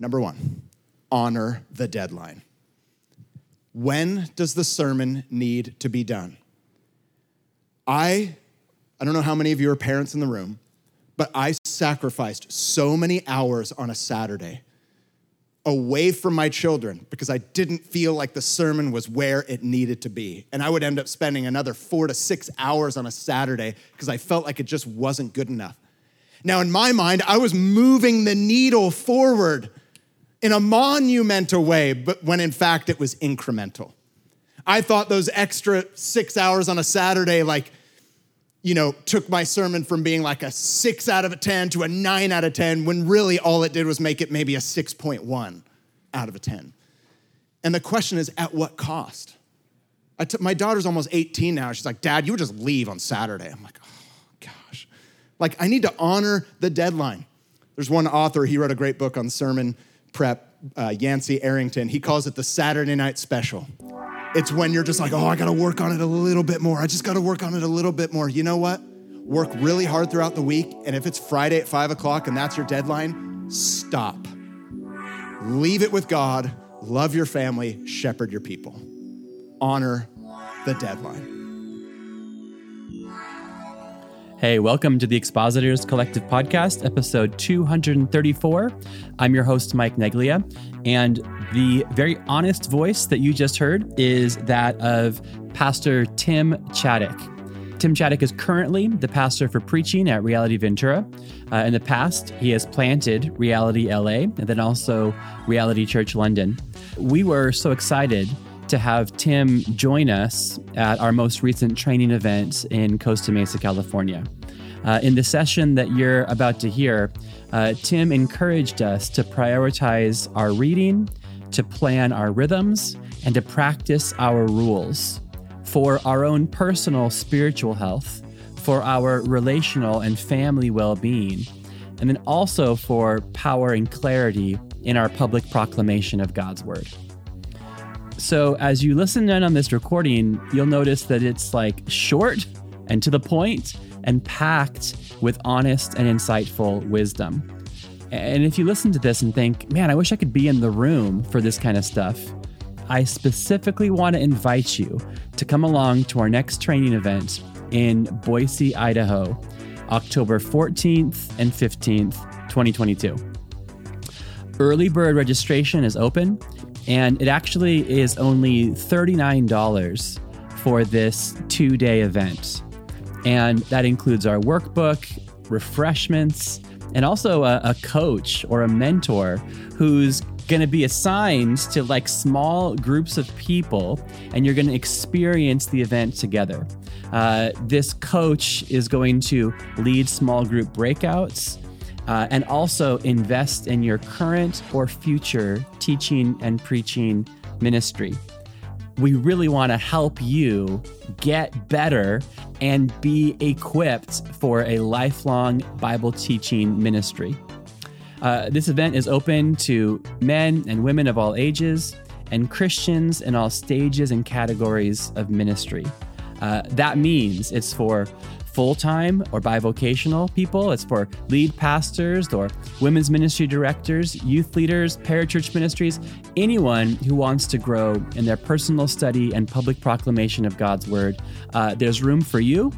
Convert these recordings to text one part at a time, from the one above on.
Number one, honor the deadline. When does the sermon need to be done? I, I don't know how many of you are parents in the room, but I sacrificed so many hours on a Saturday away from my children because I didn't feel like the sermon was where it needed to be. And I would end up spending another four to six hours on a Saturday because I felt like it just wasn't good enough. Now, in my mind, I was moving the needle forward in a monumental way, but when in fact it was incremental. I thought those extra six hours on a Saturday, like, you know, took my sermon from being like a six out of a 10 to a nine out of 10, when really all it did was make it maybe a 6.1 out of a 10. And the question is, at what cost? I t- my daughter's almost 18 now. She's like, Dad, you would just leave on Saturday. I'm like, oh, gosh. Like, I need to honor the deadline. There's one author, he wrote a great book on sermon prep, uh, Yancey Arrington. He calls it the Saturday night special. It's when you're just like, oh, I gotta work on it a little bit more. I just gotta work on it a little bit more. You know what? Work really hard throughout the week. And if it's Friday at five o'clock and that's your deadline, stop. Leave it with God. Love your family. Shepherd your people. Honor the deadline. Hey, welcome to the Expositors Collective Podcast, episode 234. I'm your host, Mike Neglia, and the very honest voice that you just heard is that of Pastor Tim Chaddick. Tim Chaddick is currently the pastor for preaching at Reality Ventura. Uh, in the past, he has planted Reality LA and then also Reality Church London. We were so excited to have Tim join us at our most recent training event in Costa Mesa, California. Uh, in the session that you're about to hear, uh, Tim encouraged us to prioritize our reading, to plan our rhythms, and to practice our rules for our own personal spiritual health, for our relational and family well being, and then also for power and clarity in our public proclamation of God's word. So, as you listen in on this recording, you'll notice that it's like short and to the point and packed with honest and insightful wisdom. And if you listen to this and think, man, I wish I could be in the room for this kind of stuff, I specifically want to invite you to come along to our next training event in Boise, Idaho, October 14th and 15th, 2022. Early bird registration is open, and it actually is only $39 for this two day event. And that includes our workbook, refreshments, and also a, a coach or a mentor who's going to be assigned to like small groups of people and you're going to experience the event together. Uh, this coach is going to lead small group breakouts uh, and also invest in your current or future teaching and preaching ministry. We really want to help you get better and be equipped for a lifelong Bible teaching ministry. Uh, this event is open to men and women of all ages and Christians in all stages and categories of ministry. Uh, that means it's for full time or bivocational people. It's for lead pastors or women's ministry directors, youth leaders, parachurch ministries, anyone who wants to grow in their personal study and public proclamation of God's word. Uh, there's room for you.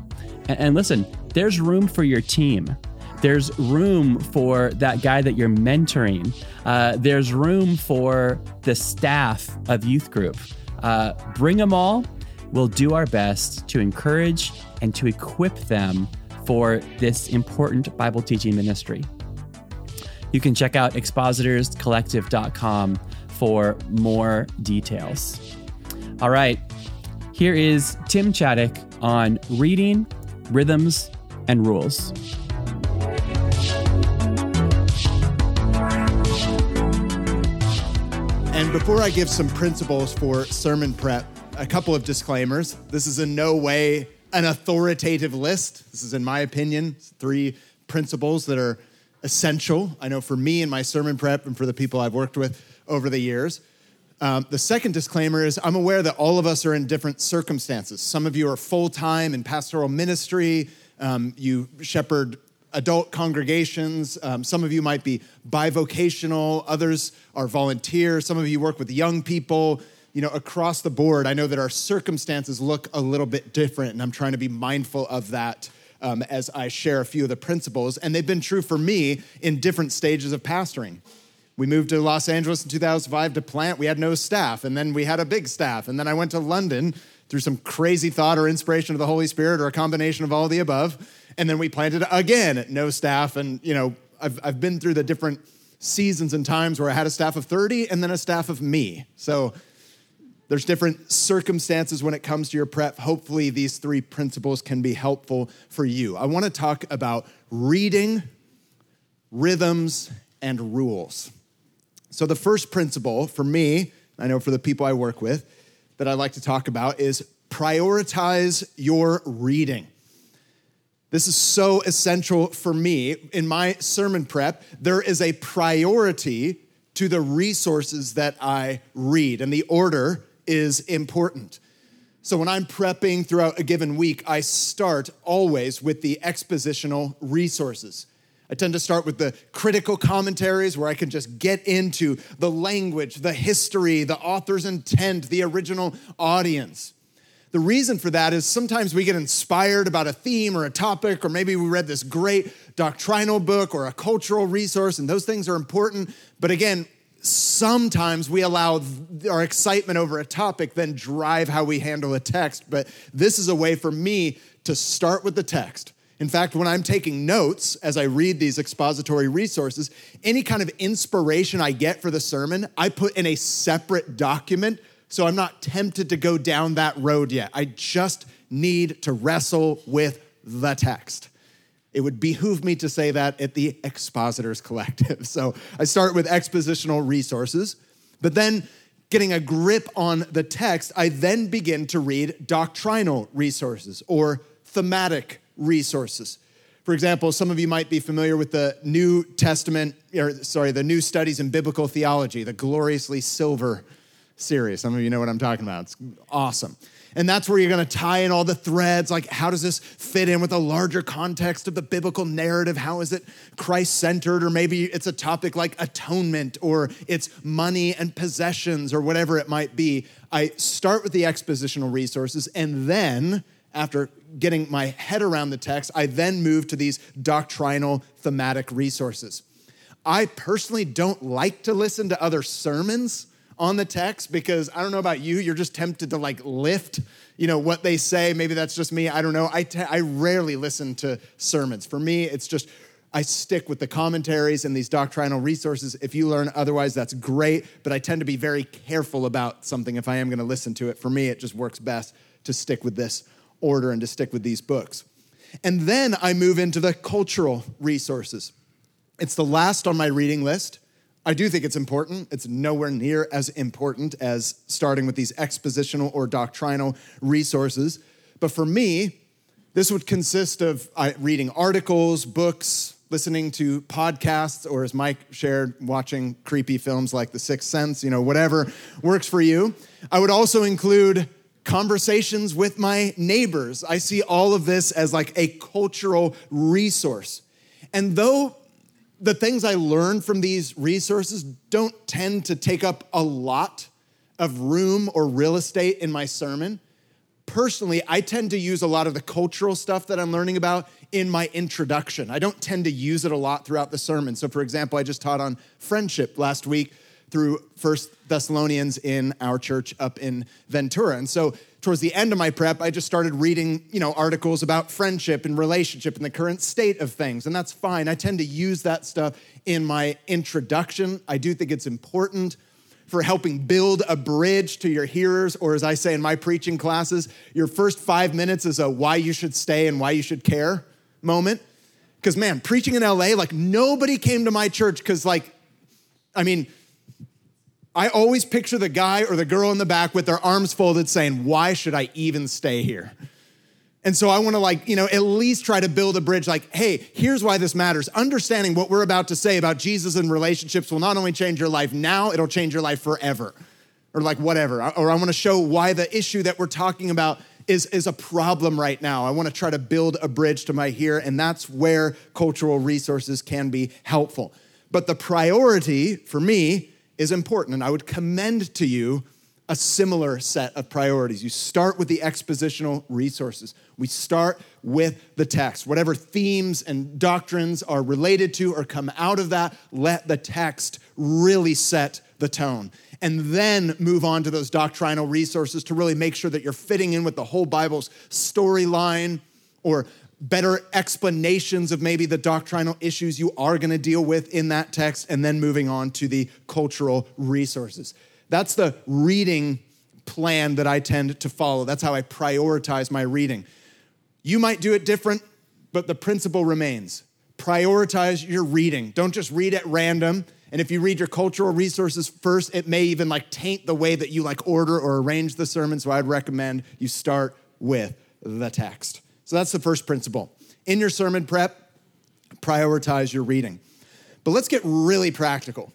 And, and listen, there's room for your team. There's room for that guy that you're mentoring. Uh, there's room for the staff of youth group. Uh, bring them all. We'll do our best to encourage and to equip them for this important Bible teaching ministry. You can check out expositorscollective.com for more details. All right, here is Tim Chaddick on reading, rhythms, and rules. And before I give some principles for sermon prep, a couple of disclaimers. This is in no way an authoritative list. This is, in my opinion, three principles that are essential. I know for me in my sermon prep and for the people I've worked with over the years. Um, the second disclaimer is I'm aware that all of us are in different circumstances. Some of you are full time in pastoral ministry, um, you shepherd adult congregations. Um, some of you might be bivocational, others are volunteers. Some of you work with young people. You know, across the board, I know that our circumstances look a little bit different, and I'm trying to be mindful of that um, as I share a few of the principles. And they've been true for me in different stages of pastoring. We moved to Los Angeles in 2005 to plant. We had no staff, and then we had a big staff. And then I went to London through some crazy thought or inspiration of the Holy Spirit or a combination of all of the above. And then we planted again, no staff. And, you know, I've, I've been through the different seasons and times where I had a staff of 30 and then a staff of me. So there's different circumstances when it comes to your prep. Hopefully, these three principles can be helpful for you. I want to talk about reading, rhythms, and rules. So, the first principle for me, I know for the people I work with, that I like to talk about is prioritize your reading. This is so essential for me. In my sermon prep, there is a priority to the resources that I read, and the order is important. So when I'm prepping throughout a given week, I start always with the expositional resources. I tend to start with the critical commentaries where I can just get into the language, the history, the author's intent, the original audience. The reason for that is sometimes we get inspired about a theme or a topic, or maybe we read this great doctrinal book or a cultural resource, and those things are important. But again, sometimes we allow our excitement over a topic then drive how we handle a text. But this is a way for me to start with the text in fact, when I'm taking notes as I read these expository resources, any kind of inspiration I get for the sermon, I put in a separate document so I'm not tempted to go down that road yet. I just need to wrestle with the text. It would behoove me to say that at the Expositors Collective. So I start with expositional resources, but then getting a grip on the text, I then begin to read doctrinal resources or thematic resources. For example, some of you might be familiar with the New Testament, or sorry, the New Studies in Biblical Theology, the Gloriously Silver series. Some of you know what I'm talking about. It's awesome. And that's where you're going to tie in all the threads. Like, how does this fit in with the larger context of the biblical narrative? How is it Christ centered? Or maybe it's a topic like atonement, or it's money and possessions, or whatever it might be. I start with the expositional resources, and then after getting my head around the text, I then move to these doctrinal thematic resources. I personally don't like to listen to other sermons on the text because I don't know about you, you're just tempted to like lift, you know, what they say. Maybe that's just me. I don't know. I, I rarely listen to sermons. For me, it's just I stick with the commentaries and these doctrinal resources. If you learn otherwise, that's great, but I tend to be very careful about something if I am going to listen to it. For me, it just works best to stick with this order and to stick with these books. And then I move into the cultural resources. It's the last on my reading list. I do think it's important. It's nowhere near as important as starting with these expositional or doctrinal resources. But for me, this would consist of reading articles, books, listening to podcasts, or as Mike shared, watching creepy films like The Sixth Sense, you know, whatever works for you. I would also include conversations with my neighbors. I see all of this as like a cultural resource. And though the things I learn from these resources don't tend to take up a lot of room or real estate in my sermon, personally, I tend to use a lot of the cultural stuff that I'm learning about in my introduction. I don't tend to use it a lot throughout the sermon. So, for example, I just taught on friendship last week through First Thessalonians in our church up in Ventura. And so towards the end of my prep, I just started reading, you know, articles about friendship and relationship and the current state of things. And that's fine. I tend to use that stuff in my introduction. I do think it's important for helping build a bridge to your hearers, or as I say in my preaching classes, your first five minutes is a why you should stay and why you should care moment. Because, man, preaching in LA, like nobody came to my church because, like, I mean, I always picture the guy or the girl in the back with their arms folded saying, Why should I even stay here? And so I want to, like, you know, at least try to build a bridge like, hey, here's why this matters. Understanding what we're about to say about Jesus and relationships will not only change your life now, it'll change your life forever. Or like whatever. Or I want to show why the issue that we're talking about is, is a problem right now. I want to try to build a bridge to my here, and that's where cultural resources can be helpful. But the priority for me is important, and I would commend to you a similar set of priorities. You start with the expositional resources. We start with the text. Whatever themes and doctrines are related to or come out of that, let the text really set the tone. And then move on to those doctrinal resources to really make sure that you're fitting in with the whole Bible's storyline or better explanations of maybe the doctrinal issues you are going to deal with in that text, and then moving on to the cultural resources. That's the reading plan that I tend to follow. That's how I prioritize my reading. You might do it different, but the principle remains. Prioritize your reading. Don't just read at random. And if you read your cultural resources first, it may even like taint the way that you like order or arrange the sermon. So I'd recommend you start with the text. So that's the first principle. In your sermon prep, prioritize your reading. But let's get really practical.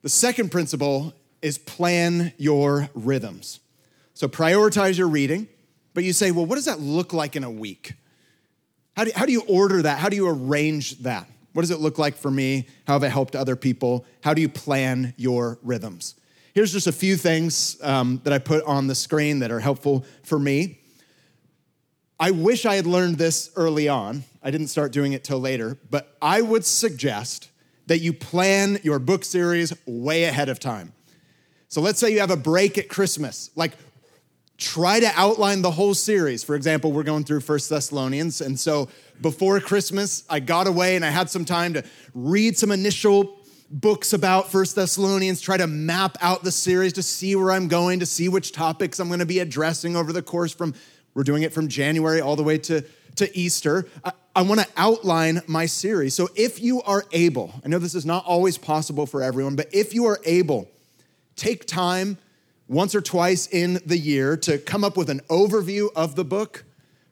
The second principle is plan your rhythms. So prioritize your reading, but you say, well, what does that look like in a week? How do, how do you order that? How do you arrange that? What does it look like for me? How have I helped other people? How do you plan your rhythms? Here's just a few things um, that I put on the screen that are helpful for me. I wish I had learned this early on. I didn't start doing it till later, but I would suggest that you plan your book series way ahead of time. So let's say you have a break at Christmas. Like, try to outline the whole series. For example, we're going through First Thessalonians. And so before Christmas, I got away and I had some time to read some initial books about First Thessalonians, try to map out the series to see where I'm going, to see which topics I'm going to be addressing over the course from we're doing it from January all the way to, to Easter. I, I want to outline my series. So if you are able, I know this is not always possible for everyone, but if you are able, take time once or twice in the year to come up with an overview of the book,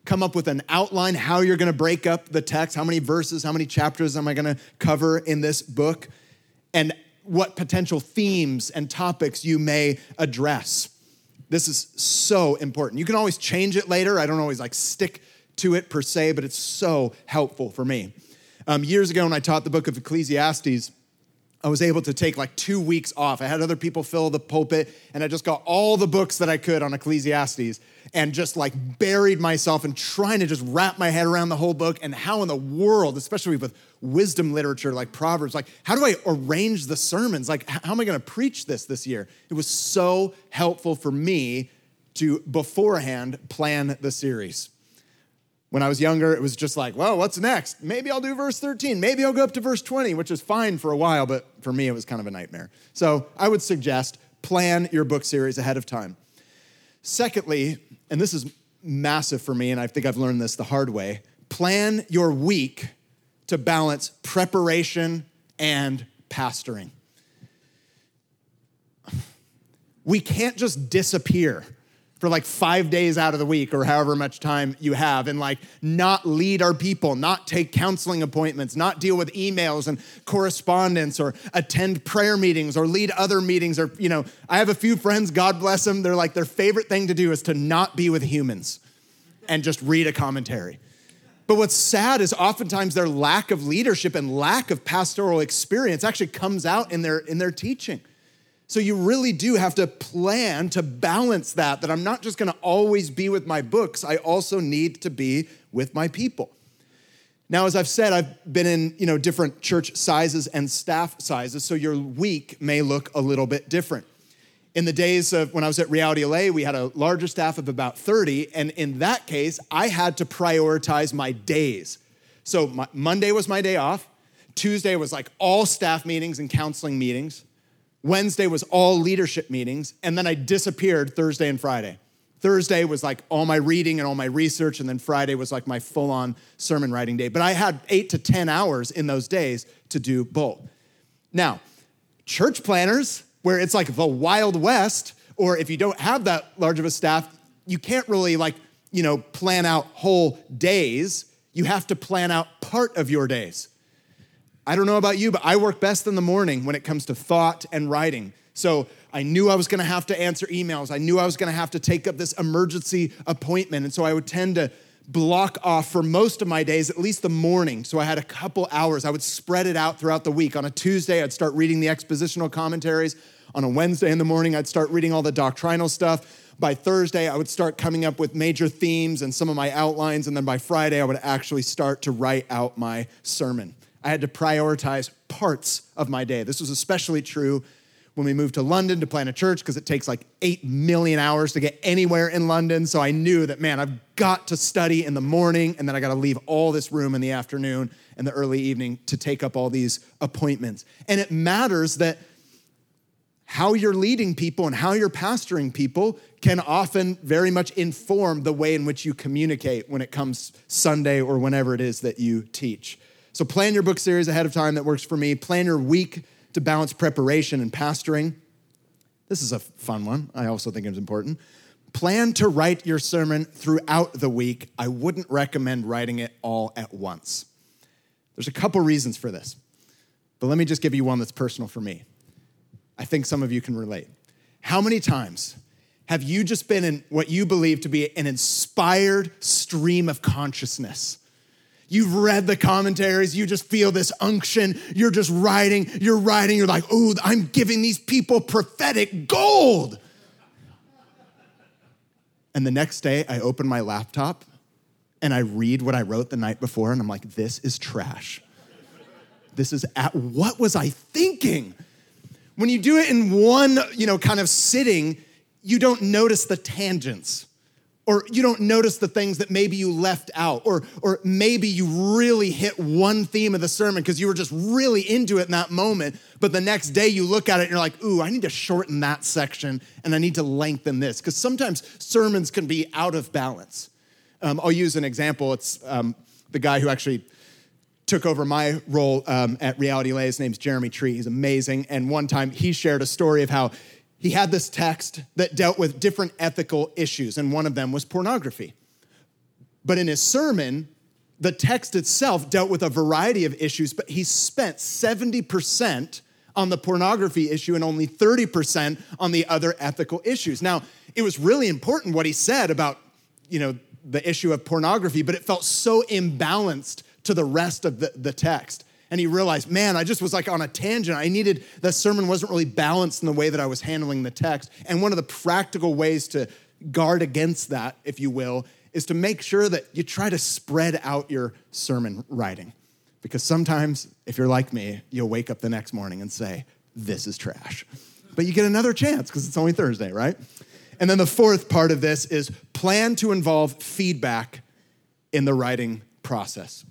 come up with an outline how you're going to break up the text, how many verses, how many chapters am I going to cover in this book, and what potential themes and topics you may address. This is so important. You can always change it later. I don't always like stick to it per se, but it's so helpful for me. Um, years ago, when I taught the book of Ecclesiastes, I was able to take like two weeks off. I had other people fill the pulpit, and I just got all the books that I could on Ecclesiastes and just like buried myself in trying to just wrap my head around the whole book and how in the world, especially with wisdom literature like Proverbs, like how do I arrange the sermons? Like, how am I going to preach this this year? It was so helpful for me to beforehand plan the series. When I was younger, it was just like, well, what's next? Maybe I'll do verse 13. Maybe I'll go up to verse 20, which is fine for a while, but for me, it was kind of a nightmare. So I would suggest plan your book series ahead of time. Secondly, and this is massive for me, and I think I've learned this the hard way plan your week to balance preparation and pastoring. We can't just disappear for like five days out of the week or however much time you have and like not lead our people, not take counseling appointments, not deal with emails and correspondence or attend prayer meetings or lead other meetings. Or, you know, I have a few friends, God bless them, they're like, their favorite thing to do is to not be with humans and just read a commentary. But what's sad is oftentimes their lack of leadership and lack of pastoral experience actually comes out in their, in their teaching. So you really do have to plan to balance that, that I'm not just gonna always be with my books, I also need to be with my people. Now, as I've said, I've been in you know, different church sizes and staff sizes, so your week may look a little bit different. In the days of when I was at Reality LA, we had a larger staff of about 30, and in that case, I had to prioritize my days. So my, Monday was my day off, Tuesday was like all staff meetings and counseling meetings. Wednesday was all leadership meetings, and then I disappeared Thursday and Friday. Thursday was like all my reading and all my research, and then Friday was like my full on sermon writing day. But I had eight to 10 hours in those days to do both. Now, church planners, where it's like the Wild West, or if you don't have that large of a staff, you can't really like, you know, plan out whole days. You have to plan out part of your days. I don't know about you, but I work best in the morning when it comes to thought and writing. So I knew I was gonna have to answer emails. I knew I was gonna have to take up this emergency appointment. And so I would tend to block off for most of my days, at least the morning. So I had a couple hours. I would spread it out throughout the week. On a Tuesday, I'd start reading the expositional commentaries. On a Wednesday in the morning, I'd start reading all the doctrinal stuff. By Thursday, I would start coming up with major themes and some of my outlines. And then by Friday, I would actually start to write out my sermon. I had to prioritize parts of my day. This was especially true when we moved to London to plant a church because it takes like 8 million hours to get anywhere in London. So I knew that, man, I've got to study in the morning and then I got to leave all this room in the afternoon and the early evening to take up all these appointments. And it matters that how you're leading people and how you're pastoring people can often very much inform the way in which you communicate when it comes Sunday or whenever it is that you teach. So plan your book series ahead of time that works for me. Plan your week to balance preparation and pastoring. This is a fun one. I also think it's important. Plan to write your sermon throughout the week. I wouldn't recommend writing it all at once. There's a couple reasons for this, but let me just give you one that's personal for me. I think some of you can relate. How many times have you just been in what you believe to be an inspired stream of consciousness? You've read the commentaries, you just feel this unction. You're just writing, you're writing, you're like, oh, I'm giving these people prophetic gold. And the next day, I open my laptop and I read what I wrote the night before, and I'm like, this is trash. This is at what was I thinking? When you do it in one, you know, kind of sitting, you don't notice the tangents or you don't notice the things that maybe you left out or or maybe you really hit one theme of the sermon because you were just really into it in that moment but the next day you look at it and you're like ooh i need to shorten that section and i need to lengthen this. Because sometimes sermons can be out of balance. Um, i'll use an example. It's um, the guy who actually took over my role um, at Reality LA. His name's Jeremy Treat. He's amazing. And one time he shared a story of how he had this text that dealt with different ethical issues, and one of them was pornography. But in his sermon, the text itself dealt with a variety of issues, but he spent 70% on the pornography issue and only 30% on the other ethical issues. Now, it was really important what he said about, you know, the issue of pornography, but it felt so imbalanced to the rest of the, the text and he realized, man, I just was like on a tangent. I needed, the sermon wasn't really balanced in the way that I was handling the text. And one of the practical ways to guard against that, if you will, is to make sure that you try to spread out your sermon writing. Because sometimes, if you're like me, you'll wake up the next morning and say, this is trash. But you get another chance because it's only Thursday, right? And then the fourth part of this is plan to involve feedback in the writing process.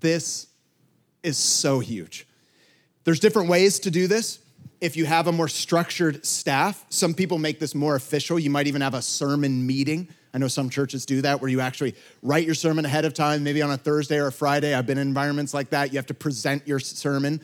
This is so huge. There's different ways to do this. If you have a more structured staff, some people make this more official. You might even have a sermon meeting. I know some churches do that where you actually write your sermon ahead of time, maybe on a Thursday or a Friday. I've been in environments like that. You have to present your sermon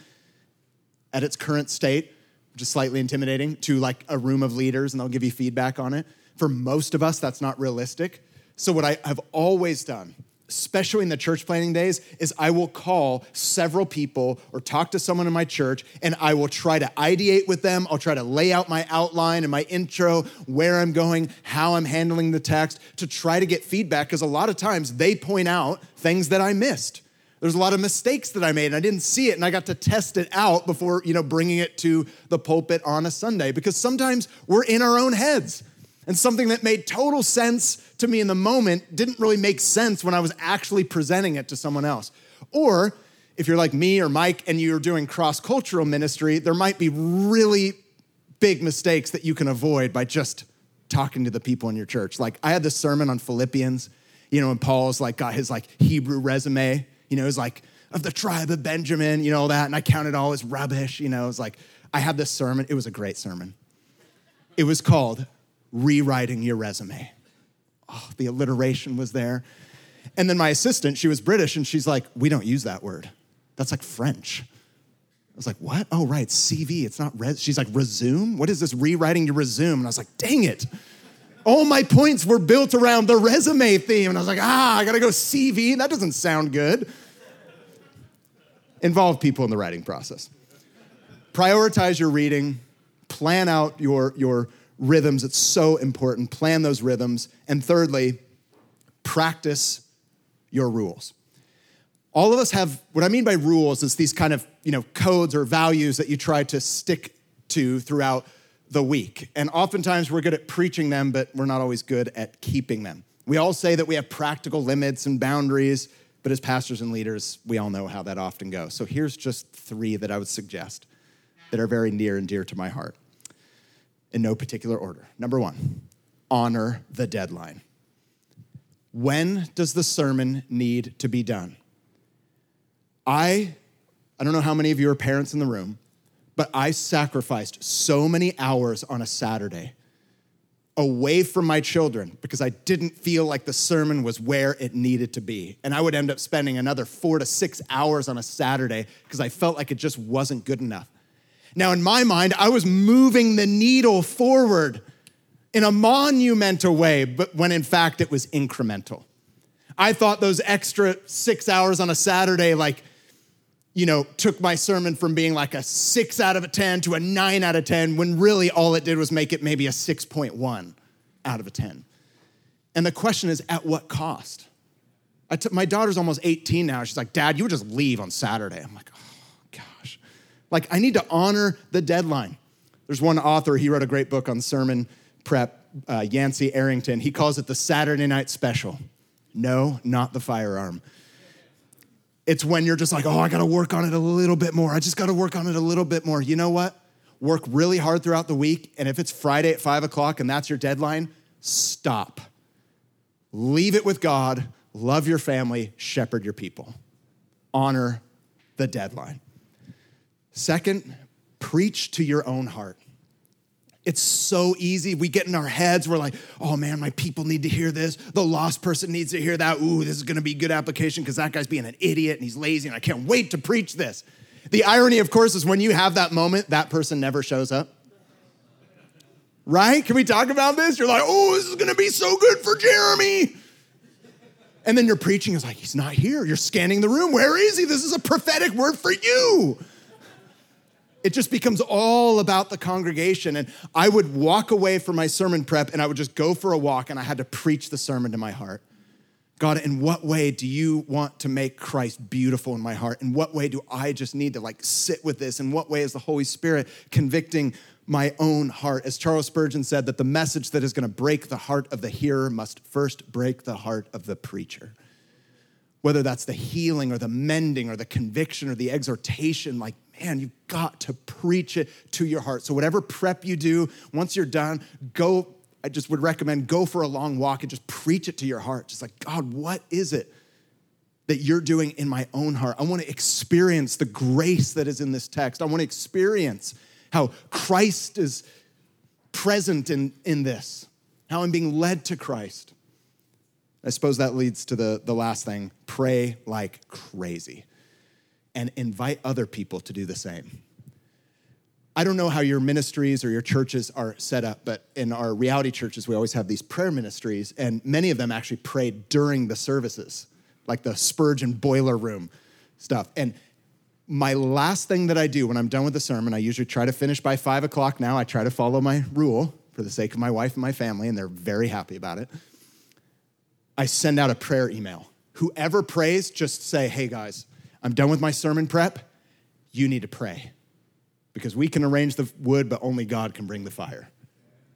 at its current state, which is slightly intimidating, to like a room of leaders and they'll give you feedback on it. For most of us, that's not realistic. So, what I have always done especially in the church planning days, is I will call several people or talk to someone in my church and I will try to ideate with them. I'll try to lay out my outline and my intro, where I'm going, how I'm handling the text to try to get feedback because a lot of times they point out things that I missed. There's a lot of mistakes that I made and I didn't see it and I got to test it out before, you know, bringing it to the pulpit on a Sunday because sometimes we're in our own heads. And something that made total sense to me in the moment didn't really make sense when I was actually presenting it to someone else. Or if you're like me or Mike and you're doing cross cultural ministry, there might be really big mistakes that you can avoid by just talking to the people in your church. Like I had this sermon on Philippians, you know, and Paul's like got his like Hebrew resume, you know, he's like of the tribe of Benjamin, you know, all that. And I counted all his rubbish, you know, it was like, I had this sermon. It was a great sermon. It was called rewriting your resume. Oh, the alliteration was there. And then my assistant, she was British, and she's like, We don't use that word. That's like French. I was like, What? Oh, right, CV. It's not res. She's like, Resume? What is this rewriting your resume? And I was like, Dang it. All my points were built around the resume theme. And I was like, Ah, I gotta go CV. That doesn't sound good. Involve people in the writing process. Prioritize your reading, plan out your, your rhythms. It's so important. Plan those rhythms. And thirdly, practice your rules. All of us have, what I mean by rules is these kind of, you know, codes or values that you try to stick to throughout the week. And oftentimes we're good at preaching them, but we're not always good at keeping them. We all say that we have practical limits and boundaries, but as pastors and leaders, we all know how that often goes. So here's just three that I would suggest that are very near and dear to my heart in no particular order. Number one, honor the deadline. When does the sermon need to be done? I, I don't know how many of you are parents in the room, but I sacrificed so many hours on a Saturday away from my children because I didn't feel like the sermon was where it needed to be. And I would end up spending another four to six hours on a Saturday because I felt like it just wasn't good enough. Now, in my mind, I was moving the needle forward in a monumental way, but when in fact it was incremental. I thought those extra six hours on a Saturday, like, you know, took my sermon from being like a six out of a 10 to a nine out of 10, when really all it did was make it maybe a 6.1 out of a 10. And the question is, at what cost? My daughter's almost 18 now. She's like, Dad, you would just leave on Saturday. I'm like. Like, I need to honor the deadline. There's one author, he wrote a great book on sermon prep, uh, Yancey Arrington. He calls it the Saturday Night Special. No, not the firearm. It's when you're just like, oh, I gotta work on it a little bit more. I just gotta work on it a little bit more. You know what? Work really hard throughout the week. And if it's Friday at five o'clock and that's your deadline, stop. Leave it with God, love your family, shepherd your people. Honor the deadline. Second, preach to your own heart. It's so easy. We get in our heads. We're like, oh man, my people need to hear this. The lost person needs to hear that. Ooh, this is to be good application because that guy's being an idiot and he's lazy and I can't wait to preach this. The irony, of course, is when you have that moment, that person never shows up. Right? Can we talk about this? You're like, oh, this is to be so good for Jeremy. And then your preaching is like, he's not here. You're scanning the room. Where is he? This is a prophetic word for you it just becomes all about the congregation. And I would walk away from my sermon prep and I would just go for a walk and I had to preach the sermon to my heart. God, in what way do you want to make Christ beautiful in my heart? In what way do I just need to like sit with this? In what way is the Holy Spirit convicting my own heart? As Charles Spurgeon said, that the message that is going to break the heart of the hearer must first break the heart of the preacher. Whether that's the healing or the mending or the conviction or the exhortation, like man, you've got to preach it to your heart. So, whatever prep you do, once you're done, go. I just would recommend go for a long walk and just preach it to your heart. Just like, God, what is it that you're doing in my own heart? I want to experience the grace that is in this text. I want to experience how Christ is present in, in this, how I'm being led to Christ. I suppose that leads to the, the last thing pray like crazy and invite other people to do the same. I don't know how your ministries or your churches are set up, but in our reality churches, we always have these prayer ministries, and many of them actually pray during the services, like the Spurgeon boiler room stuff. And my last thing that I do when I'm done with the sermon, I usually try to finish by five o'clock now. I try to follow my rule for the sake of my wife and my family, and they're very happy about it. I send out a prayer email. Whoever prays, just say, hey guys, I'm done with my sermon prep. You need to pray because we can arrange the wood, but only God can bring the fire.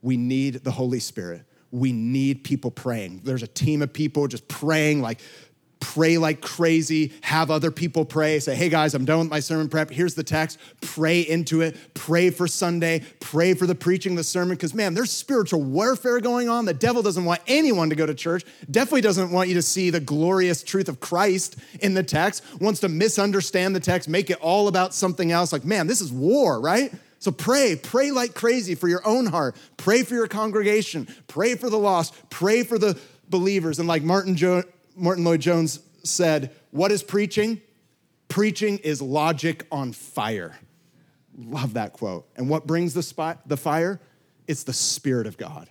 We need the Holy Spirit. We need people praying. There's a team of people just praying like pray like crazy, have other people pray, say, hey guys, I'm done with my sermon prep. Here's the text. Pray into it. Pray for Sunday. Pray for the preaching the sermon. Because, man, there's spiritual warfare going on. The devil doesn't want anyone to go to church, definitely doesn't want you to see the glorious truth of Christ in the text, wants to misunderstand the text, make it all about something else. Like, man, this is war, right? So pray, pray like crazy for your own heart. Pray for your congregation. Pray for the lost. Pray for the believers. And like Martin jo- Martyn Lloyd-Jones said, What is preaching? Preaching is logic on fire. Love that quote. And what brings the, spot, the fire? It's the Spirit of God.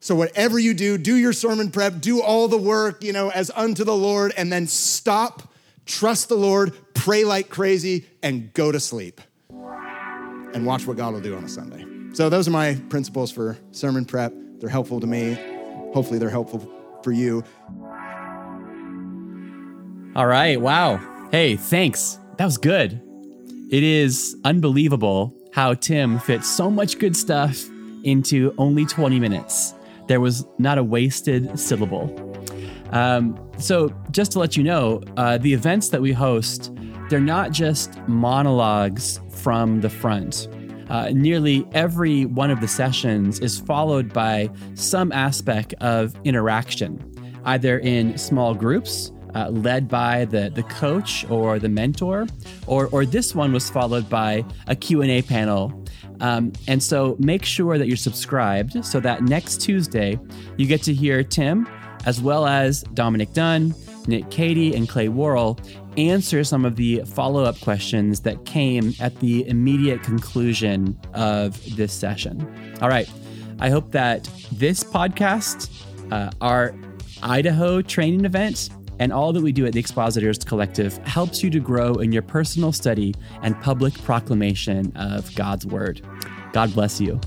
So, whatever you do, do your sermon prep, do all the work, you know, as unto the Lord, and then stop trust the Lord, pray like crazy, and go to sleep. And watch what God will do on a Sunday. So, those are my principles for sermon prep. They're helpful to me. Hopefully, they're helpful for you. All right. Wow. Hey, thanks. That was good. It is unbelievable how Tim fits so much good stuff into only 20 minutes. There was not a wasted syllable. Um, so, just to let you know, uh, the events that we host, they're not just monologues from the front. Uh, nearly every one of the sessions is followed by some aspect of interaction, either in small groups uh, led by the, the coach or the mentor, or, or this one was followed by a Q&A panel. Um, and so make sure that you're subscribed so that next Tuesday you get to hear Tim, as well as Dominic Done, Nick Cady, and Clay Worrell answer some of the follow up questions that came at the immediate conclusion of this session. All right. I hope that this podcast, uh, our Idaho training event, and all that we do at the Expositors Collective helps you to grow in your personal study and public proclamation of God's Word. God bless you.